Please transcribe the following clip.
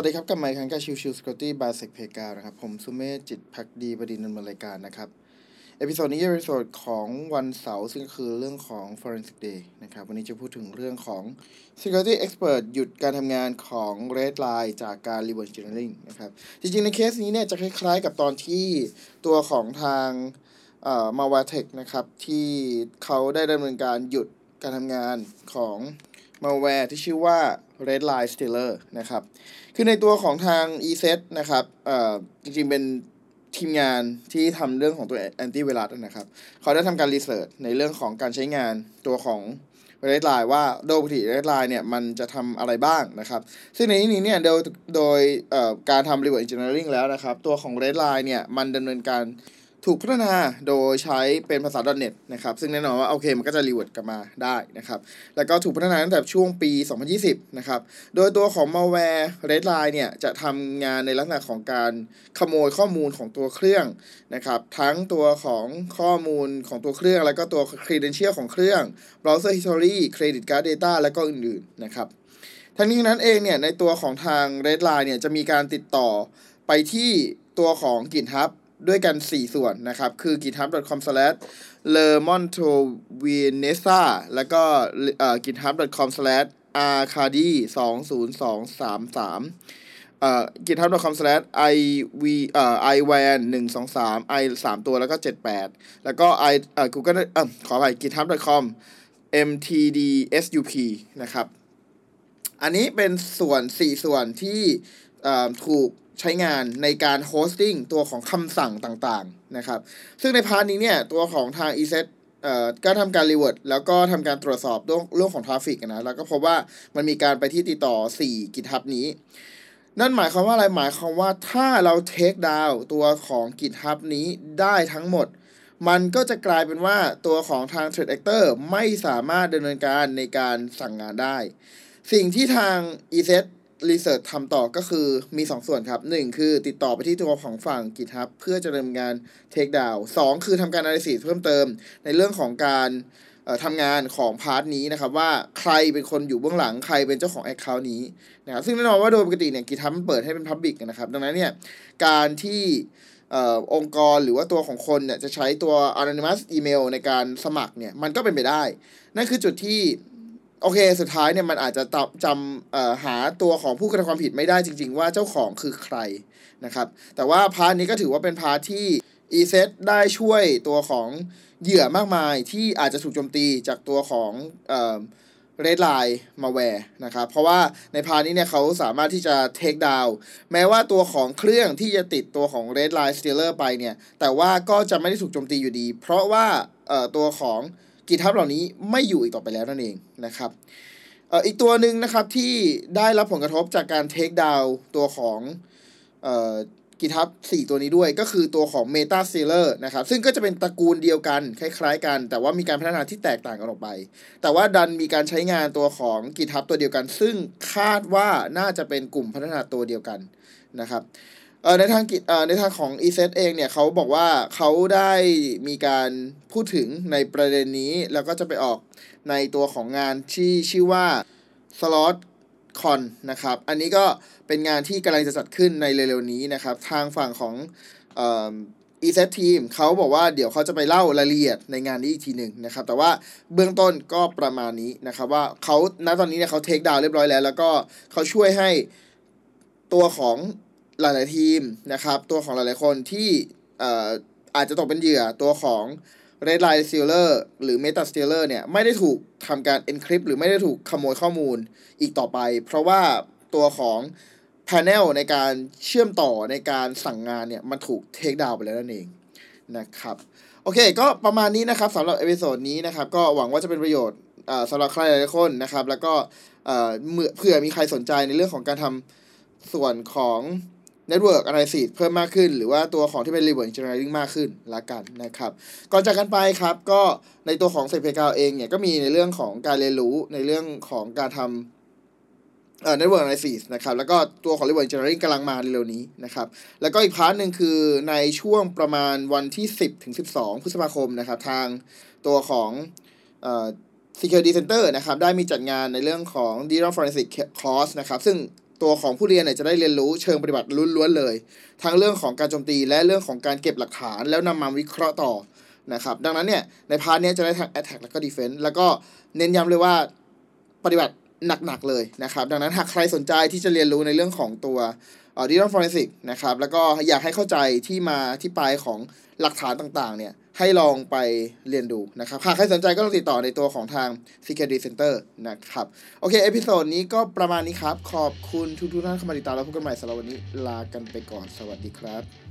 สวัสดีครับกลับมาอีกครั้งกับ Chill Chill Security by SecPlayground นะครับ ผมสุเมธจิตภักดีบดินทร์ ดำเนินรายการนะครับ episode นี้เป็น episode ของวันเสาร์ซึ่งคือเรื่องของ Forensic Day นะครับ วันนี้จะพูดถึงเรื่องของ Security Expert หยุดการทำงานของ RedLine จากการ Reverse Engineering นะครับ จริงๆ ในเคสนี้เนี่ยจะคล้ายๆ กับตอนที่ตัวของทางเอ่อ Malware นะครับ ที่เขาได้ดำเนินการหยุดการทำงานของ malware ที่ชื่อว่า Red Line Stealer นะครับ คือในตัวของทาง ESET นะครับเอ่อจริงๆเป็นทีมงานที่ทำเรื่องของตัว anti virus นะครับ เขาได้ทำการรีเสิร์ชในเรื่องของการใช้งานตัวของ Red Line ว่าโดยปกติ Red Line เนี่ยมันจะทำอะไรบ้างนะครับ ซึ่งในที่นี้เนี่ยโดยโดยการทำ reverse engineering แล้วนะครับ ตัวของ Red Line เนี่ยมันดำเนินการ ถูกพัฒนาโดยใช้เป็นภาษา .NET นะครับ ซึ่งแน่นอนว่าโอเคมันก็จะ revert กลับมาได้นะครับ แล้วก็ถูกพัฒนาตั้งแต่ช่วงปี 2020 นะครับ โดยตัวของ malware Redline เนี่ย จะทำงานในลักษณะของการขโมยข้อมูลของตัวเครื่องนะครับ ทั้งตัวของข้อมูลของตัวเครื่อง แล้วก็ตัว credential ของเครื่อง browser history credit card data แล้วก็อื่นๆนะครับทั้งนี้นั้นเองเนี่ยในตัวของทาง Redline เนี่ยจะมีการติดต่อไปที่ตัวของ GitHub ด้วยกัน 4 ส่วนนะครับ คือ github.com/lemontovinesa แล้วก็เอ่อ github.com arcadi 20233เอ่อ github.com iv เอ่อ iwan 123 i 3 ตัวแล้วก็ 78 แล้วก็ i เอ่อ google เอ่อขออภัย github.com mtdsup นะครับ อันนี้เป็นส่วน 4 ส่วนที่ ถูกใช้งานในการ hosting ตัวของคำสั่งต่างๆนะครับ ซึ่งใน part นี้เนี่ยตัวของทาง ESET เอ่อก็ทำการรีเวิร์ดแล้วก็ทำการตรวจสอบเรื่องเรื่องของ traffic นะ แล้วก็พบว่ามันมีการไปที่ติดต่อ 4 GitHub นี้ นั่นหมายความว่าอะไร หมายความว่าถ้าเรา take down ตัวของ GitHub นี้ได้ทั้งหมด มันก็จะกลายเป็นว่าตัวของทาง Threat Actor ไม่สามารถดำเนินการในการสั่งงานได้ สิ่งที่ทาง eSet ESET Research ทำต่อก็คือมี 2 ส่วนครับ 1 คือติดต่อไปที่ตัวของฝั่ง GitHub เพื่อจะดำเนินงาน Take Down 2 คือทำการ Analysis เพิ่มเติมในเรื่องของการทำงานของพาร์ทนี้นะครับ ว่าใครเป็นคนอยู่เบื้องหลังใครเป็นเจ้าของ Account นี้นะครับซึ่งแน่นอนว่าโดยปกติเนี่ย GitHub มันเปิดให้เป็น Public นะครับ ดังนั้นเนี่ยการที่องค์กรหรือว่าตัวของคนเนี่ยจะใช้ตัว anonymous email ในการสมัครเนี่ยมันก็เป็นไปได้ นั่นคือจุดที่ โอเค สุดท้ายเนี่ยมันอาจจะจำหาตัวของผู้กระทำความผิดไม่ได้จริง ๆ ว่าเจ้าของคือใครนะครับ แต่ว่าพาร์ทนี้ก็ถือว่าเป็นพาร์ทที่ e s e t ได้ช่วยตัวของเหยื่อมากมายที่อาจจะถูกโจมตีจากตัวของ RedLine malware นะครับ เพราะว่าใน part นี้เนี่ยเขาสามารถที่จะ take downแม้ว่าตัวของเครื่องที่จะติดตัวของ Red Line Stealer ไปเนี่ย แต่ว่าก็จะไม่ได้ถูกโจมตีอยู่ดี เพราะว่าตัวของ กิจทับเหล่านี้ไม่อยู่อีกต่อไปแล้วนั่นเองนะครับเอ่ออีกตัวหนึ่งนะครับที่ได้รับผลกระทบจากการเทคดาวตัวของเอ่อกิทับ4ตัวนี้ด้วยก็คือตัวของ Meta s e a l e r นะครับซึ่งก็จะเป็นตระกูลเดียวกัน คล้ายๆกัน แต่ว่ามีการพัฒนาที่แตกต่างกันออกไป แต่ว่าดันมีการใช้งานตัวของกิทับตัวเดียวกัน ซึ่งคาดว่าน่าจะเป็นกลุ่มพัฒนาตัวเดียวกันนะครับ เออในทางกิจเออในทางของ e s e t เองเนี่ยเขาบอกว่าเขาได้มีการพูดถึงในประเด็นนี้ แล้วก็จะไปออกในตัวของงานที่ชื่อว่า Slot Con นะครับ อันนี้ก็เป็นงานที่กำลังจะจัดขึ้นในเร็วๆนี้นะครับ ทางฝั่งของเอ่อ e s e t team เขาบอกว่าเดี๋ยวเขาจะไปเล่ารายละเอียดในงานนี้อีกทีหนึ่งนะครับ แต่ว่าเบื้องต้นก็ประมาณนี้นะครับ ว่าเขาณตอนนี้เนี่ยเขาเทคดาวเรียบร้อยแล้ว แล้วก็เขาช่วยให้ตัวของ หลาย ๆ ทีมนะครับ ตัวของหลาย ๆ คนที่อาจจะตกเป็นเหยื่อตัวของ Red Line Stealer หรือ Meta Stealer เนี่ย ไม่ได้ถูกทำการ encrypt หรือไม่ได้ถูกขโมยข้อมูลอีกต่อไป เพราะว่าตัวของ panel ในการเชื่อมต่อในการสั่งงานเนี่ย มันถูก take down ไปแล้วนั่นเองนะครับ โอเค ก็ประมาณนี้นะครับสำหรับ episode นี้นะครับ ก็หวังว่าจะเป็นประโยชน์สำหรับใครหลายคนนะครับ แล้วก็เผื่อมีใครสนใจในเรื่องของการทำส่วนของ Network Analysis เพิ่มมากขึ้น หรือว่าตัวของที่เป็น Reverse Engineering มากขึ้นละกันนะครับ ก่อนจากกันไปครับ ก็ในตัวของเซฟเพกาเองเนี่ย ก็มีในเรื่องของการเรียนรู้ในเรื่องของการทำเอ่อ Network Analysis นะครับ แล้วก็ตัวของ Reverse Engineering กำลังมาเร็วนี้นะครับ แล้วก็อีก part หนึ่งคือในช่วงประมาณวันที่ 10ถึง12 พฤษภาคมนะครับ ทางตัวของเอ่อ Security Center นะครับ ได้มีจัดงานในเรื่องของ Digital Forensic Course นะครับ ซึ่ง ตัวของผู้เรียนเนี่ยจะได้เรียนรู้เชิงปฏิบัติล้วนๆเลย ทั้งเรื่องของการโจมตีและเรื่องของการเก็บหลักฐาน แล้วนำมาวิเคราะห์ต่อนะครับดังนั้นเนี่ยใน part นี้จะได้ทั้ง attack แล้วก็ defense แล้วก็เน้นย้ำเลยว่าปฏิบัติหนักๆเลยนะครับ ดังนั้นหากใครสนใจที่จะเรียนรู้ในเรื่องของตัว Digital Forensic นะครับแล้วก็อยากให้เข้าใจที่มาที่ไปของหลักฐานต่างๆเนี่ยให้ลองไปเรียนดูนะครับหากใครสนใจก็ลองติดต่อในตัวของทาง Security Center นะครับ โอเค episode นี้ก็ประมาณนี้ครับ ขอบคุณทุกๆท่านเข้ามาติดตามแล้วพบกันใหม่สัปดาห์วันนี้ลากันไปก่อนสวัสดีครับ